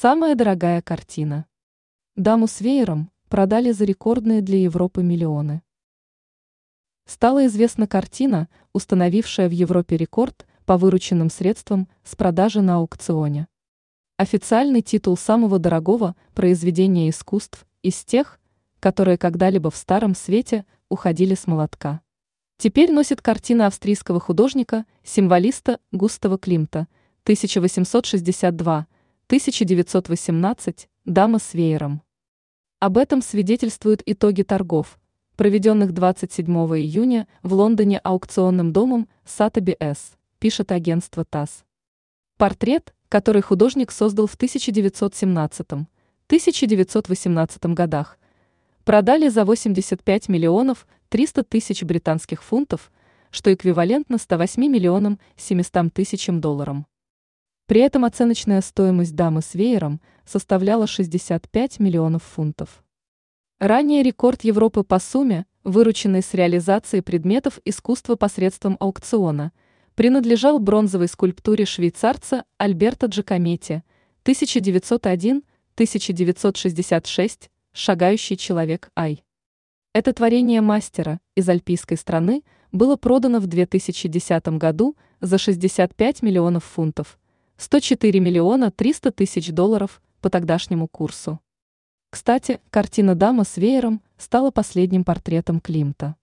Самая дорогая картина. Даму с веером продали за рекордные для Европы миллионы. Стала известна картина, установившая в Европе рекорд по вырученным средствам с продажи на аукционе. Официальный титул самого дорогого произведения искусств из тех, которые когда-либо в Старом Свете уходили с молотка. Теперь носит картина австрийского художника, символиста Густава Климта, 1862-1918, «Дама с веером». Об этом свидетельствуют итоги торгов, проведенных 27 июня в Лондоне аукционным домом Сатаби С, пишет агентство ТАСС. Портрет, который художник создал в 1917-1918 годах, продали за 85 миллионов 300 тысяч британских фунтов, что эквивалентно 108 миллионам 700 тысячам долларам. При этом оценочная стоимость дамы с веером составляла 65 миллионов фунтов. Ранее рекорд Европы по сумме, вырученной с реализации предметов искусства посредством аукциона, принадлежал бронзовой скульптуре швейцарца Альберта Джакометти 1901-1966 «Шагающий человек Ай». Это творение мастера из альпийской страны было продано в 2010 году за 65 миллионов фунтов – 104 миллиона 300 тысяч долларов по тогдашнему курсу. Кстати, картина «Дама с веером» стала последним портретом Климта.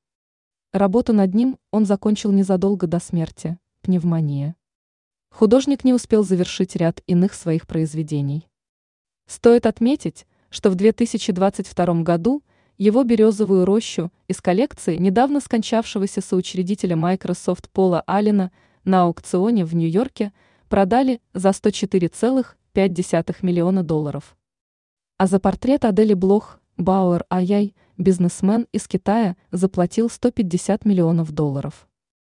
Работу над ним он закончил незадолго до смерти, пневмония. Художник не успел завершить ряд иных своих произведений. Стоит отметить, что в 2022 году его березовую рощу из коллекции недавно скончавшегося соучредителя Microsoft Пола Аллена на аукционе в Нью-Йорке – продали за 104,5 миллиона долларов. А за портрет Адели Блох Бауэр Аяй, бизнесмен из Китая, заплатил 150 миллионов долларов.